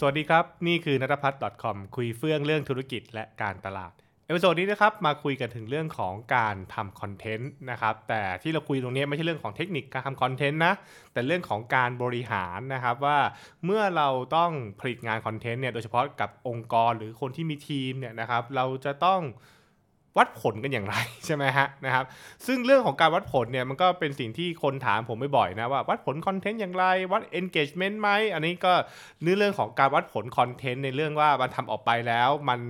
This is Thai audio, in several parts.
สวัสดีครับ นี่คือนัทพัฒน์ .com คุยเฟื่องเรื่องธุรกิจและการตลาด episode นี้นะครับมาคุยกันถึงเรื่องของการทำคอนเทนต์นะครับ แต่ที่เราคุยตรงนี้ไม่ใช่เรื่องของเทคนิคการทำคอนเทนต์นะ แต่เรื่องของการบริหารนะครับว่าเมื่อเราต้องผลิตงานคอนเทนต์เนี่ยโดยเฉพาะกับองค์กรหรือคนที่มีทีมเนี่ยนะครับเราจะต้อง วัดผลกันอย่างไรใช่ไหมฮะนะครับ ซึ่งเรื่องของการวัดผลเนี่ยมันก็เป็นสิ่งที่คนถามผมบ่อยๆนะว่าวัดผลคอนเทนต์อย่างไร วัด engagement ไหมอันนี้ก็เนื้อเรื่องของการวัดผลคอนเทนต์ในเรื่องว่ามันทำออกไปแล้วมัน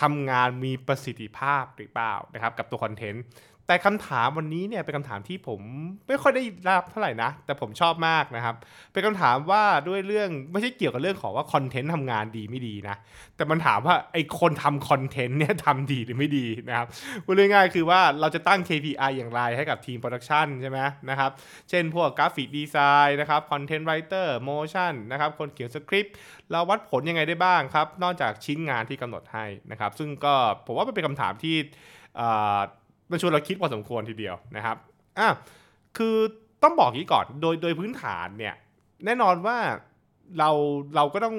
ทำงานมีประสิทธิภาพหรือเปล่านะครับกับตัวคอนเทนต์ แต่คำถามวันนี้เนี่ยเป็นคำถามที่ผมไม่ค่อยได้รับเท่าไหร่นะ แต่ผมชอบมากนะครับ เป็นคำถามว่าด้วยเรื่องไม่ใช่เกี่ยวกับเรื่องของว่าคอนเทนต์ทำงานดีไม่ดีนะ แต่มันถามว่าไอ้คนทำคอนเทนต์เนี่ยทำดีหรือไม่ดีนะครับพูดง่ายๆคือว่าเราจะตั้ง KPI อย่างไรให้กับทีม production ใช่ไหมนะครับ เช่นพวก graphic design นะครับ content writer motion นะครับคนเขียนสคริปต์เราวัดผลยังไงได้บ้างครับ นอกจากชิ้นงานที่กำหนดให้นะครับ ซึ่งก็ผมว่ามันเป็นคำถามที่ มันชวนเราคิดพอสมควรทีเดียวนะครับอะคือต้องบอกงี้ก่อนโดยโดยพื้นฐานเนี่ยแน่นอนว่าเราเราก็ต้อง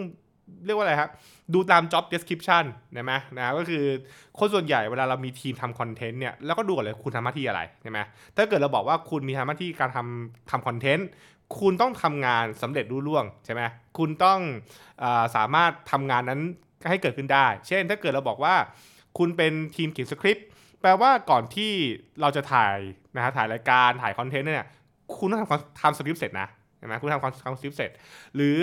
เรียกว่าอะไรครับดูตาม job description นะไหมนะก็คือคนส่วนใหญ่เวลาเรามีทีมทำคอนเทนต์เนี่ยแล้วก็ดูก่อนเลยคุณทำหน้าที่อะไรใช่ไหมถ้าเกิดเราบอกว่าคุณมีทำหน้าที่การทำทำคอนเทนต์คุณต้องทำงานสำเร็จลุล่วงใช่ไหมคุณต้องอสามารถทำงานนั้นให้เกิดขึ้นได้ เช่นถ้าเกิดเราบอกว่าคุณเป็นทีมเขียนสคริปต์ แปลว่าก่อนที่เราจะถ่ายนะฮะถ่ายรายการถ่ายคอนเทนต์เนี่ยคุณต้องทำทำสคริปต์เสร็จนะใช่ไหมคุณทำทำสคริปต์เสร็จ หรือ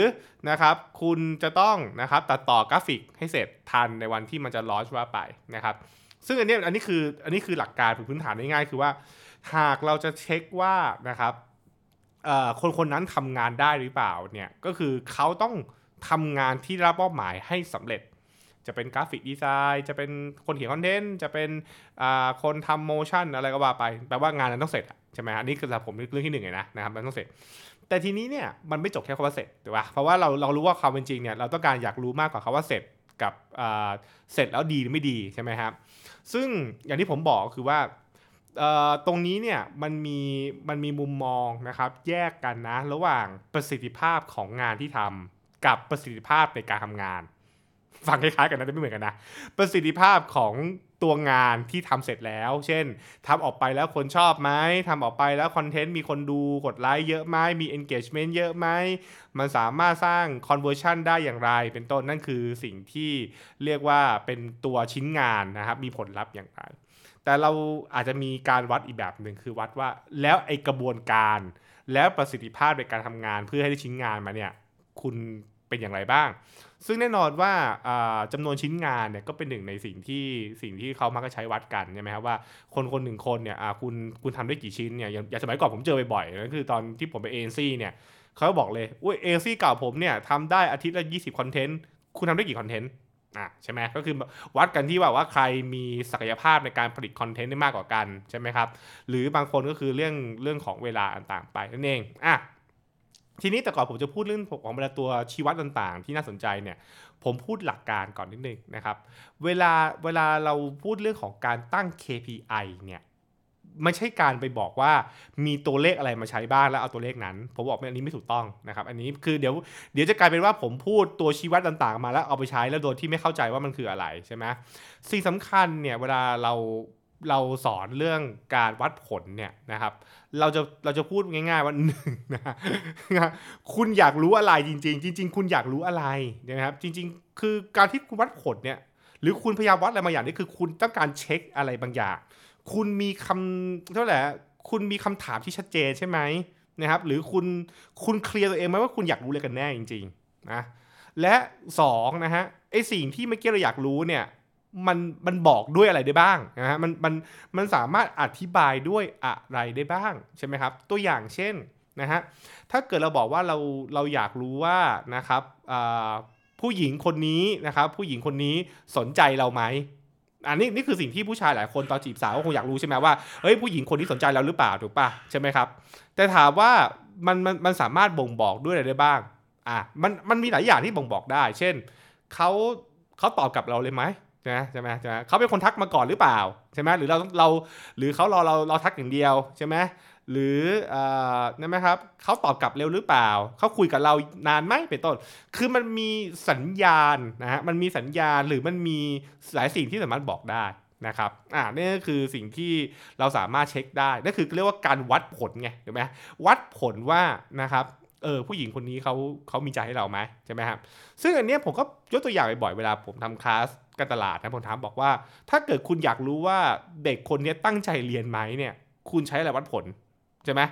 นะครับคุณจะต้องนะครับตัดต่อกราฟิกให้เสร็จทันในวันที่มันจะ launch ว่าไปนะครับ ซึ่งอันนี้อันนี้คืออันนี้คือหลักการพื้นฐานง่ายๆคือว่า หากเราจะเช็คว่านะครับคนคนนั้นทำงานได้หรือเปล่าเนี่ยก็คือเขาต้องทำงานที่รับมอบหมายให้สำเร็จ จะเป็นกราฟิกดีไซน์จะเป็นคนเขียนคอนเทนต์จะเป็นคนทำโมชั่นอะไรก็ว่าไปแปลว่างานนั้นต้องเสร็จใช่ไหมอันนี้คือสำหรับผมเรื่องที่หนึ่งเลยนะนะครับมันต้องเสร็จ แต่ทีนี้เนี่ยมันไม่จบแค่คำว่าเสร็จถูกป่ะเพราะว่าเราเรารู้ว่าความเป็นจริงเนี่ยเราต้องการอยากรู้มากกว่าคำว่าเสร็จกับเสร็จแล้วดีหรือไม่ดีใช่ไหมครับซึ่งอย่างที่ผมบอกคือว่าตรงนี้เนี่ยมันมีมันมีมุมมองนะครับแยกกันนะระหว่างประสิทธิภาพของงานที่ทำกับประสิทธิภาพในการทำงาน ฟังคล้ายๆกันนะแต่ไม่เหมือนกันนะ ประสิทธิภาพของตัวงานที่ทำเสร็จแล้ว เช่นทำออกไปแล้วคนชอบไหมทำออกไปแล้วคอนเทนต์มีคนดูกดไลค์เยอะไหมมี engagement เยอะไหมมันสามารถสร้าง conversion ได้อย่างไร เป็นต้นนั่นคือสิ่งที่เรียกว่าเป็นตัวชิ้นงานนะครับ มีผลลัพธ์อย่างไรแต่เราอาจจะมีการวัดอีกแบบหนึ่งคือวัดว่าแล้วไอกระบวนการ แล้วประสิทธิภาพในการทำงานเพื่อให้ได้ชิ้นงานมาเนี่ยคุณเป็นอย่างไรบ้าง ซึ่งแน่นอนว่าจำนวนชิ้นงานเนี่ยก็เป็นหนึ่งในสิ่งที่สิ่งที่เขามักจะใช้วัดกันใช่ไหมครับว่าคนคนหนึ่งคนเนี่ยคุณคุณทำได้กี่ชิ้นเนี่ยอย่างสมัยก่อนผมเจอบ่อยๆนั่นคือตอนที่ผมไปเอ็นซี่เนี่ยเขาบอกเลยอุ้ยเอ็นซีเก่าผมเนี่ยทำได้อาทิตย์ละ20 คอนเทนต์ คุณทำได้กี่คอนเทนต์อะใช่ไหมก็คือวัดกันที่ว่าว่าใครมีศักยภาพในการผลิตคอนเทนต์ได้มากกว่ากันใช่ไหมครับหรือบางคนก็คือเรื่องเรื่องของเวลาต่างๆไปนั่นเองอะ ทีนี้แต่ก่อนผมจะพูดเรื่องของบรรดาตัวชี้วัดต่างๆ ที่น่าสนใจเนี่ยผมพูดหลักการก่อนนิดนึงนะครับ เวลาเวลาเราพูดเรื่องของการตั้ง KPI เนี่ยไม่ใช่การไปบอกว่ามีตัวเลขอะไรมาใช้บ้างแล้วเอาตัวเลขนั้น ผมบอกอันนี้ไม่ถูกต้องนะครับ อันนี้คือเดี๋ยวเดี๋ยวจะกลายเป็นว่าผมพูดตัวชี้วัดต่างๆ มาแล้วเอาไปใช้แล้วโดยที่ไม่เข้าใจว่ามันคืออะไรใช่ไหมสิ่งสำคัญเนี่ยเวลาเรา เราสอนเรื่องการวัดผลเนี่ยนะครับ เราจะเราจะพูดง่าย ๆว่าหนึ่งนะคุณอยากรู้อะไรจริง ๆ จริง ๆ คุณอยากรู้อะไรนะครับ จริง ๆ คือการที่คุณวัดผลเนี่ย หรือคุณพยายามวัดอะไรบางอย่างนี่คือคุณต้องการเช็คอะไรบางอย่าง คุณมีคำเท่าไหร่คุณมีคำถามที่ชัดเจนใช่ไหมนะครับ หรือคุณคุณเคลียร์ตัวเองไหมว่าคุณอยากรู้อะไรกันแน่จริง ๆ นะและ2นะฮะไอสิ่งที่เมื่อกี้เราอยากรู้เนี่ย มันมันบอกด้วยอะไรได้บ้างนะฮะมันมันมันสามารถอธิบายด้วยอะไรได้บ้างใช่ไหมครับตัวอย่างเช่นนะฮะถ้าเกิดเราบอกว่าเราเราอยากรู้ว่านะครับผู้หญิงคนนี้นะครับผู้หญิงคนนี้สนใจเราไหมอันนี้นี่คือสิ่งที่ผู้ชายหลายคนตอนจีบสาวก็คงอยากรู้ใช่ไหมว่าเฮ้ยผู้หญิงคนนี้สนใจเราหรือเปล่าถูกปะใช่ไหมครับ แต่ถามว่ามันมันมันสามารถบ่งบอกด้วยอะไรได้บ้างอะมันมันมีหลายอย่างที่บ่งบอกได้ เช่นเขาเขาตอบกับเราเลยไหม ใช่ไหมใช่ไหมใช่ไหมเขาเป็นคนทักมาก่อนหรือเปล่าใช่ไหมหรือเราเราหรือเขารอเราเราทักอย่างเดียวใช่ไหมหรือเอ่อนั่นไหมครับเขาตอบกลับเร็วหรือเปล่า เขาคุยกับเรานานไหมเป็นต้น คือมันมีสัญญาณนะฮะมันมีสัญญาณหรือมันมีหลายสิ่งที่สามารถบอกได้นะครับอ่านี่ก็คือสิ่งที่เราสามารถเช็คได้นั่นคือเรียกว่าการวัดผลไงถูกไหมวัดผลว่านะครับ เออผู้หญิงคนนี้เขาเขามีใจให้เราไหมใช่ไหมครับซึ่งอันเนี้ยผมก็ยกตัวอย่างบ่อยเวลาผมทำคลาสการตลาดนะผมถามบอกว่า ถ้าเกิดคุณอยากรู้ว่าเด็กคนนี้ตั้งใจเรียนไหมเนี่ยคุณใช้อะไรวัดผลใช่ไหม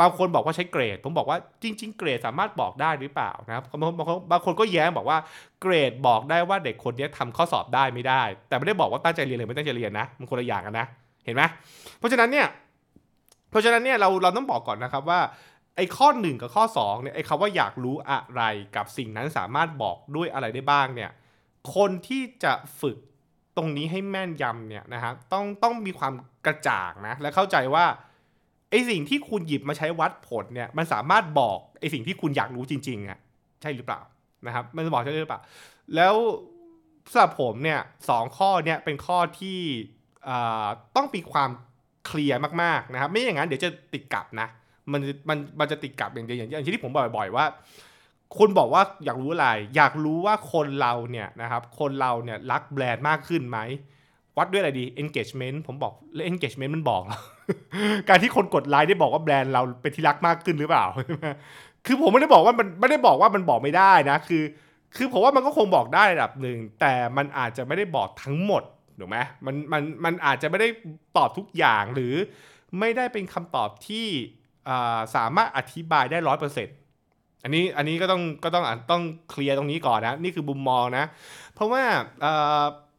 บางคนบอกว่าใช้เกรด ผมบอกว่าจริง ๆ เกรดสามารถบอกได้หรือเปล่านะครับบางคนบางคนก็แย้งบอกว่าเกรดบอกได้ว่าเด็กคนนี้ทำข้อสอบได้ไม่ได้ แต่ไม่ได้บอกว่าตั้งใจเรียนหรือไม่ตั้งใจเรียนนะมันคนละอย่างกันนะเห็นไหมเพราะฉะนั้นเนี่ยเพราะฉะนั้นเนี่ยเราเราต้องบอกก่อนนะครับว่า ไอ้ข้อ 1 กับข้อ2เนี่ยไอ้คำว่าอยากรู้อะไรกับสิ่งนั้นสามารถบอกด้วยอะไรได้บ้างเนี่ยคนที่จะฝึกตรงนี้ให้แม่นยำเนี่ยนะครับต้องต้องมีความกระจ่างนะและเข้าใจว่าไอ้สิ่งที่คุณหยิบมาใช้วัดผลเนี่ยมันสามารถบอกไอ้สิ่งที่คุณอยากรู้จริงๆอะใช่หรือเปล่านะครับมันบอกใช่หรือเปล่า แล้วสำหรับผมเนี่ยสองข้อเนี่ยเป็นข้อที่ต้องมีความเคลียร์มากๆนะครับไม่อย่างนั้นเดี๋ยวจะติดกับนะ มันมันมันจะติดกับอย่างเดียวอย่างที่ผมบอกบ่อยๆว่าคนบอกว่าอยากรู้อะไร อยากรู้ว่าคนเราเนี่ยนะครับ คนเราเนี่ยรักแบรนด์มากขึ้นไหม วัดด้วยอะไรดี engagement ผมบอกแล้ว engagement มันบอก การที่คนกดไลค์ได้บอกว่าแบรนด์เราเป็นที่รักมากขึ้นหรือเปล่า คือผมไม่ได้บอกว่ามันไม่ได้บอกว่ามันบอกไม่ได้นะ คือ คือผมว่ามันก็คงบอกได้ระดับหนึ่ง แต่มันอาจจะไม่ได้บอกทั้งหมดถูกไหมมันมันมันอาจจะไม่ได้ตอบทุกอย่างหรือไม่ได้เป็นคำตอบที่ สามารถอธิบายได้ร้อยเปอร์เซ็นต์อันนี้อันนี้ก็ต้องก็ต้องต้องเคลียร์ตรงนี้ก่อนนะ นี่คือบุมมองนะ เพราะว่า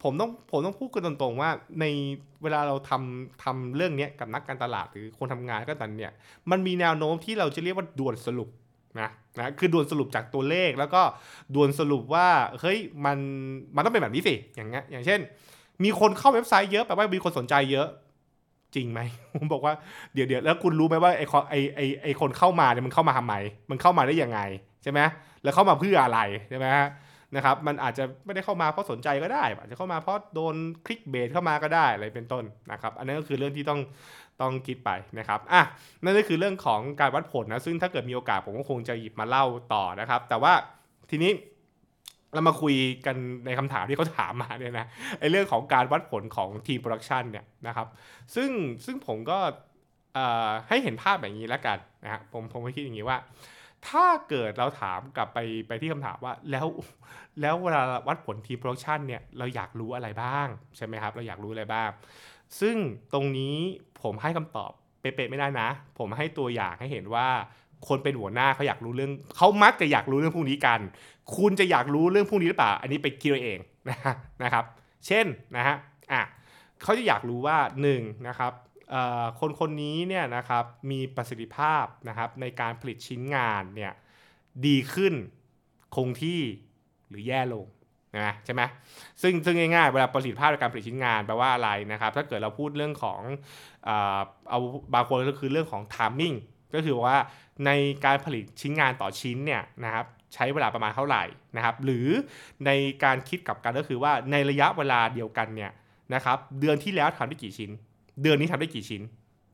ผมต้องผมต้องพูดกันตรงๆว่าในเวลาเราทำทำเรื่องนี้กับนักการตลาดหรือคนทำงานก็ตามเนี่ยมันมีแนวโน้มที่เราจะเรียกว่าด่วนสรุปนะนะคือด่วนสรุปจากตัวเลขแล้วก็ด่วนสรุปว่าเฮ้ยมันมันต้องเป็นแบบนี้สิอย่างเงี้ยอย่างเช่น มีคนเข้าเว็บไซต์เยอะแปลว่ามีคนสนใจเยอะ จริงไหมผมบอกว่าเดี๋ยวเดี๋ยวแล้วคุณรู้ไหมว่าไอ้ไอ้ไอ้ไอ้คนเข้ามาเนี่ยมันเข้ามาทำไมมันเข้ามาได้ยังไงใช่ไหมแล้วเข้ามาเพื่ออะไรใช่ไหมนะครับมันอาจจะไม่ได้เข้ามาเพราะสนใจก็ได้ อาจจะเข้ามาเพราะโดนคลิกเบสเข้ามาก็ได้อะไรเป็นต้นนะครับ อันนี้ก็คือเรื่องที่ต้องต้องคิดไปนะครับอะนั่นก็คือเรื่องของการวัดผลนะซึ่งถ้าเกิดมีโอกาสผมก็คงจะหยิบมาเล่าต่อนะครับ แต่ว่าทีนี้ เรามาคุยกันในคำถามที่เขาถามมาเนี่ยนะไอ้เรื่องของการวัดผลของทีม production เนี่ยนะครับซึ่งซึ่งผมก็ให้เห็นภาพแบบนี้แล้วกันนะฮะผมผมคิดอย่างนี้ว่า ถ้าเกิดเราถามกลับไปไปที่คำถามว่าแล้วแล้วเวลาวัดผลทีม production เนี่ยเราอยากรู้อะไรบ้างใช่ไหมครับ เราอยากรู้อะไรบ้าง ซึ่งตรงนี้ผมให้คำตอบเป๊ะๆไม่ได้นะ ผมให้ตัวอย่างให้เห็นว่า คนเป็นหัวหน้าเขาอยากรู้เรื่องเขามักจะอยากรู้เรื่องพวกนี้กัน คุณจะอยากรู้เรื่องพวกนี้หรือเปล่า อันนี้ไปคิดเองนะครับ เช่นนะฮะอะเขาจะอยากรู้ว่า1นนะครับคนคนนี้เนี่ยนะครับมีประสิทธิภาพนะครับในการผลิตชิ้นงานเนี่ยดีขึ้นคงที่หรือแย่ลงนะใช่ไหมซึ่งซึ่งง่ายๆเวลาประสิทธิภาพในการผลิตชิ้นงานแปลว่าอะไรนะครับ ถ้าเกิดเราพูดเรื่องของเอาบางคนก็คือเรื่องของ timing ก็คือว่าในการผลิตชิ้นงานต่อชิ้นเนี่ยนะครับใช้เวลาประมาณเท่าไหร่นะครับ หรือในการคิดกับกันก็คือว่าในระยะเวลาเดียวกันเนี่ยนะครับเดือนที่แล้วทำได้กี่ชิ้น เดือนนี้ทำได้กี่ชิ้น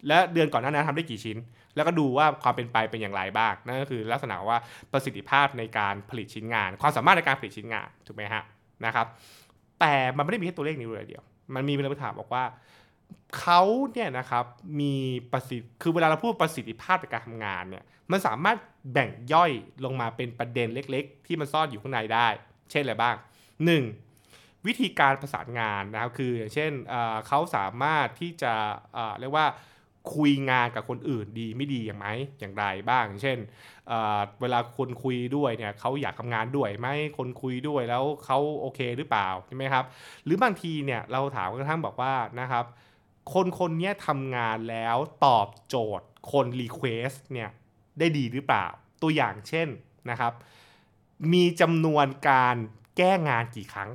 และเดือนก่อนหน้านั้นทำได้กี่ชิ้น แล้วก็ดูว่าความเป็นไปเป็นอย่างไรบ้างนั่นก็คือลักษณะว่าประสิทธิภาพในการผลิตชิ้นงาน ความสามารถในการผลิตชิ้นงานถูกไหมฮะนะครับ แต่มันไม่ได้มีแค่ตัวเลขนี้เลยเดียว มันมีเรื่องถามบอกว่า เขาเนี่ยนะครับมีประสิทธิคือเวลาเราพูดประสิทธิภาพในการทำงานเนี่ยมันสามารถแบ่งย่อยลงมาเป็นประเด็นเล็ก ๆ ที่มันซ่อนอยู่ข้างในได้ เช่นอะไรบ้าง 1. วิธีการประสานงานนะครับคืออย่างเช่นเขาสามารถที่จะเรียกว่าคุยงานกับคนอื่นดีไม่ดีอย่างไรอย่างไรบ้าง เช่นเเวลาคนคุยด้วยเนี่ยเขาอยากทำงานด้วยไหมคนคุยด้วยแล้วเขาโอเคหรือเปล่าใช่ไหมครับ หรือบางทีเนี่ยเราถามกระทั่งบอกว่านะครับ คนคนนี้ทำงานแล้วตอบโจทย์คน request เนี่ยได้ดีหรือเปล่า ตัวอย่างเช่นนะครับ มีจำนวนการแก้งานกี่ครั้ง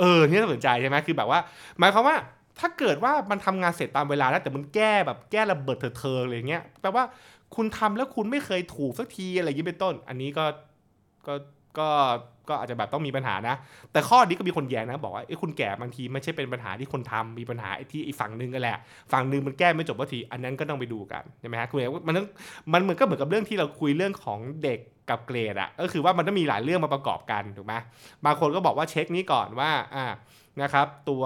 เออนี่น่าสนใจใช่ไหมคือแบบว่า หมายความว่าถ้าเกิดว่ามันทำงานเสร็จตามเวลาแล้วแต่มันแก้แบบแก้ระเบิดเถิดเทิงอะไรเงี้ยแปลว่าคุณทำแล้วคุณไม่เคยถูกสักทีอะไรอย่างนี้เป็นต้น อันนี้ก็ก็ ก็ก็อาจจะแบบต้องมีปัญหานะ แต่ข้อนี้ก็มีคนแย้งนะ บอกว่าไอ้คุณแก่บางทีไม่ใช่เป็นปัญหาที่คนทำมีปัญหาไอ้ที่อีกฝั่งหนึ่งกันแหละ ฝั่งหนึ่งมันแก้ไม่จบทีอันนั้นก็ต้องไปดูกันใช่ไหมฮะคุณมันต้องมันเหมือนก็เหมือนกับเรื่องที่เราคุยเรื่องของเด็กกับเกรดอะก็คือว่ามันต้องมีหลายเรื่องมาประกอบกันถูกไหมบางคนก็บอกว่าเช็คนี้ก่อนว่าอ่านะครับตัว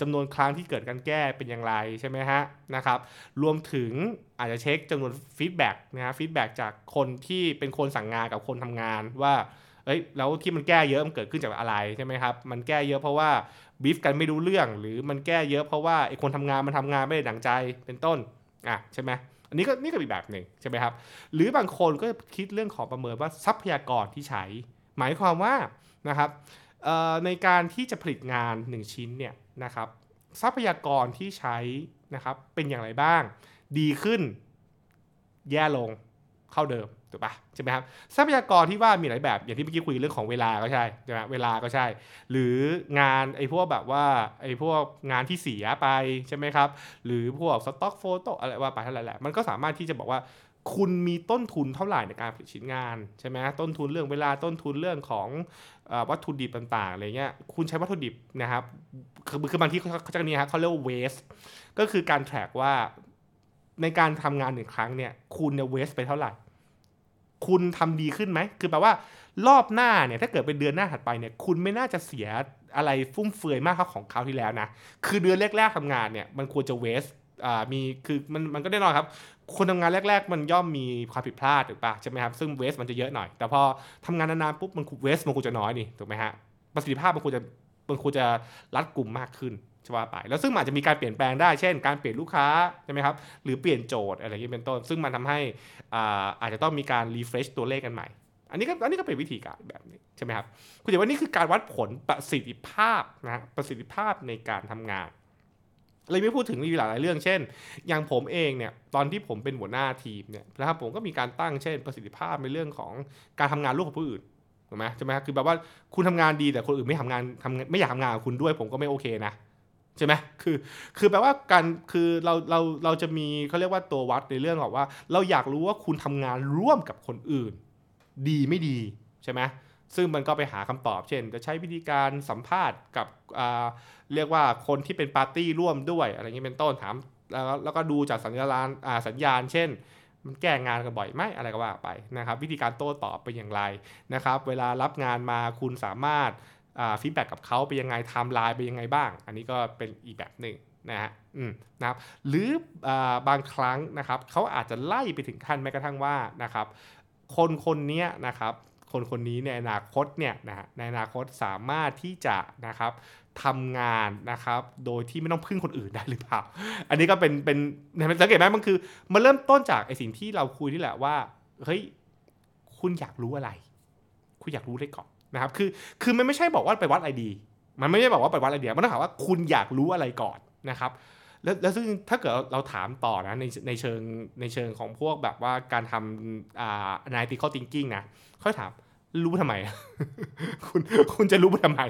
จำนวนครั้งที่เกิดการแก้เป็นอย่างไรใช่ไหมฮะนะครับรวมถึงอาจจะเช็คจำนวน feedback นะฮะ feedback จากคนที่เป็นคนสั่งงานกับคนทำงานว่าเอ้ยแล้วที่มันแก้เยอะมันเกิดขึ้นจากอะไรใช่ไหมครับมันแก้เยอะเพราะว่าบีฟกันไม่รู้เรื่อง หรือมันแก้เยอะเพราะว่าไอ้คนทำงานมันทำงานไม่ได้ดังใจเป็นต้นอะใช่ไหมอันนี้ก็นี่ก็อีกแบบหนึ่งใช่ไหมครับหรือบางคนก็คิดเรื่องของประเมินว่าทรัพยากรที่ใช้ หมายความว่านะครับ ในการที่จะผลิตงาน 1 ชิ้นเนี่ยนะครับทรัพยากรที่ใช้นะครับเป็นอย่างไรบ้าง ดีขึ้น แย่ลง เข้าเดิมถูกปะใช่ไหมครับทรัพยากรที่ว่ามีหลายแบบอย่างที่เมื่อกี้คุยเรื่องของเวลาก็ใช่ใช่ไหมเวลาก็ใช่ หรืองานไอ้พวกแบบว่าไอ้พวกงานที่เสียไปใช่ไหมครับ หรือพวกสต็อกโฟโต้อะไรว่าไปเท่าไหร่แหละมันก็สามารถที่จะบอกว่าคุณมีต้นทุนเท่าไหร่ในการผลิตชิ้นงานใช่ไหมต้นทุนเรื่องเวลาต้นทุนเรื่องของวัตถุดิบต่างๆอะไรเงี้ยคุณใช้วัตถุดิบนะครับคือคือบางที่เขาจะนี้ครับเขาเรียกว่า waste ก็คือการ track ว่าในการทำงานหนึ่งครั้งเนี่ยคุณเนี่ย waste ไปเท่าไหร่ คุณทำดีขึ้นไหม คือแปลว่ารอบหน้าเนี่ยถ้าเกิดเป็นเดือนหน้าถัดไปเนี่ยคุณไม่น่าจะเสียอะไรฟุ่มเฟือยมากเท่าของคราวที่แล้วนะ คือเดือนแรกๆทำงานเนี่ยมันควรจะ waste อ่ามีคือมันมันก็แน่นอนครับ คนทำงานแรก ๆ มันย่อมมีความผิดพลาดถูกปะใช่ไหมครับซึ่ง waste มันจะเยอะหน่อย แต่พอทำงานนานๆปุ๊บมัน waste มันควรจะน้อยนี่ถูกไหมฮะประสิทธิภาพมันควรจะมันควรจะรัดกลุ่มมากขึ้น ก็ว่าไป แล้วซึ่งอาจจะมีการเปลี่ยนแปลงได้ เช่น การเปลี่ยนลูกค้าใช่ไหมครับ หรือเปลี่ยนโจทย์อะไรอย่างนี้เป็นต้น ซึ่งมันทำให้อ่าอาจจะต้องมีการ refresh ตัวเลขกันใหม่ อันนี้ก็อันนี้ก็เป็นวิธีการแบบนี้ใช่ไหมครับ คุณเห็นว่านี่คือการวัดผลประสิทธิภาพนะประสิทธิภาพในการทำงานเลยไม่พูดถึงมีหลายเรื่อง เช่น อย่างผมเองเนี่ยตอนที่ผมเป็นหัวหน้าทีมเนี่ยนะครับผมก็มีการตั้งเช่น ประสิทธิภาพในเรื่องของการทำงานร่วมกับผู้อื่นถูกไหมใช่ไหมคือแบบว่าคุณทำงานดีแต่คนอื่นไม่ทำงานทำไม่อยากทำงานกับคุณด้วย ผมก็ไม่โอเคนะ ใช่ไหมคือคือแปลว่าการคือเราเราเราจะมีเขาเรียกว่าตัววัดในเรื่องของว่า เราอยากรู้ว่าคุณทำงานร่วมกับคนอื่น ดีไม่ดีใช่ไหมซึ่งมันก็ไปหาคำตอบ เช่น จะใช้วิธีการสัมภาษณ์กับเรียกว่าคนที่เป็นปาร์ตี้ร่วมด้วยอะไรเงี้ยเป็นต้นถามแล้วแล้วก็ดูจากสัญญาณสัญญาณ เช่น มันแก้งานกันบ่อยไหมอะไรก็ว่าไปนะครับ วิธีการโต้ตอบเป็นอย่างไรนะครับ เวลารับงานมาคุณสามารถ feedback กับเขาไปยังไงไทม์ไลน์ไปยังไงบ้าง อันนี้ก็เป็นอีกแบบหนึ่งนะฮะอืมนะครับหรือบางครั้งนะครับเขาอาจจะไล่ไปถึงขั้นแม้กระทั่งว่านะครับคนคนนี้นะครับคนคนนี้ในอนาคตเนี่ยนะในอนาคตสามารถที่จะนะครับทำงานนะครับโดยที่ไม่ต้องพึ่งคนอื่นได้หรือเปล่า อันนี้ก็เป็นเป็นสังเกตไหมมันคือมันเริ่มต้นจากไอสิ่งที่เราคุยนี่แหละว่าเฮ้ยคุณอยากรู้อะไร คุณอยากรู้ได้ก่อน นะครับคือคือมันไม่ใช่บอกว่าไปวัดไอดี มันไม่ใช่บอกว่าไปวัดไอเดียมันต้องถามว่าคุณอยากรู้อะไรก่อนนะครับแล้วแล้วซึ่งถ้าเกิดเราถามต่อนะในในเชิงในเชิงของพวกแบบว่าการทำอ่า analytical thinking นะค่อยถาม รู้ทำไม คุณคุณจะรู้ไปทำไม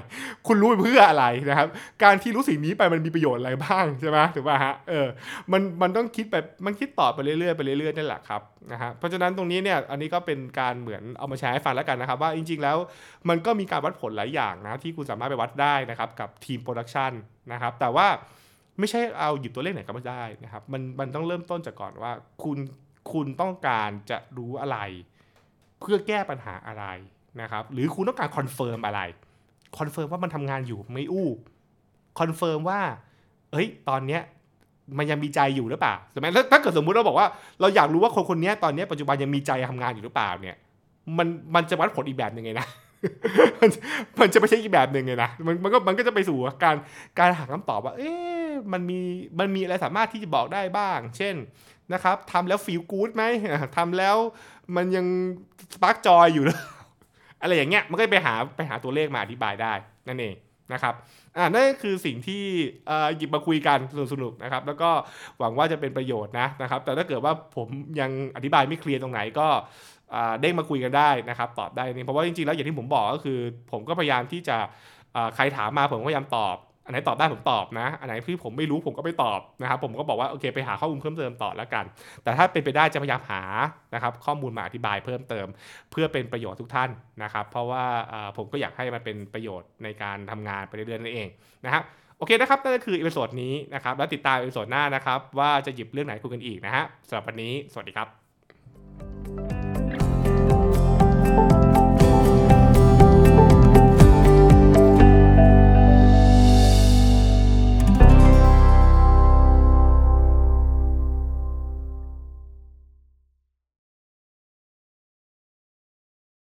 คุณรู้ไปเพื่ออะไรนะครับ การที่รู้สิ่งนี้ไปมันมีประโยชน์อะไรบ้างใช่ไหมถูกป่ะฮะเออมันมันต้องคิดไปมันคิดต่อไปเรื่อยๆไปเรื่อยๆนั่นแหละครับนะฮะเพราะฉะนั้นตรงนี้เนี่ยอันนี้ก็เป็นการเหมือนเอามาแชร์ให้ฟังแล้วกันนะครับ ว่าจริง ๆ แล้วมันก็มีการวัดผลหลายอย่างนะที่คุณสามารถไปวัดได้นะครับ กับทีมโปรดักชันนะครับ แต่ว่าไม่ใช่เอาหยิบตัวเลขไหนก็ไม่ได้นะครับ มันมันต้องเริ่มต้นจากก่อนว่า คุณคุณต้องการจะรู้อะไร เพื่อแก้ปัญหาอะไรนะครับหรือคุณต้องการ confirm อะไร confirm ว่ามันทำงานอยู่ไม่อู้ confirm ว่าเฮ้ยตอนเนี้ยมันยังมีใจอยู่หรือเปล่าใช่ไหมถ้าเกิดสมมุติเราบอกว่าเราอยากรู้ว่าคนคนนี้ตอนนี้ปัจจุบันยังมีใจทำงานอยู่หรือเปล่าเนี่ยมันมันจะวัดผลอีกแบบหนึ่งไงนะมันจะไม่ใช่อีกแบบหนึ่งไงนะมันมันก็มันก็จะไปสู่การการหาคำตอบว่า เอ๊ะมันมีมันมีอะไรสามารถที่จะบอกได้บ้าง เช่นนะครับทำแล้วฟีลกู๊ดไหมทำแล้ว มันยังสปาร์กจอยอยู่หรืออะไรอย่างเงี้ยมันก็ไปหาไปหาตัวเลขมาอธิบายได้นั่นเองนะครับอ่านั่นคือสิ่งที่หยิบมาคุยกันสนุกๆนะครับ แล้วก็หวังว่าจะเป็นประโยชน์นะนะครับ แต่ถ้าเกิดว่าผมยังอธิบายไม่เคลียร์ตรงไหนก็เด้งมาคุยกันได้นะครับ ตอบได้นี่เพราะว่าจริงๆแล้วอย่างที่ผมบอกก็คือ ผมก็พยายามที่จะใครถามมาผมก็พยายามตอบ อันไหนตอบได้ผมตอบนะ อันไหนที่ผมไม่รู้ผมก็ไม่ตอบนะครับ ผมก็บอกว่าโอเคไปหาข้อมูลเพิ่มเติมต่อแล้วกัน แต่ถ้าเป็นไปได้จะพยายามหานะครับข้อมูลมาอธิบายเพิ่มเติม เพื่อเป็นประโยชน์ทุกท่านนะครับ เพราะว่าผมก็อยากให้มันเป็นประโยชน์ในการทำงานไปเรื่อยๆนั่นเองนะครับโอเคนะครับนั่นก็คือ episode นี้นะครับแล้วติดตาม episode หน้านะครับว่าจะหยิบเรื่องไหนคุยกันอีกนะฮะสำหรับวันนี้สวัสดีครับ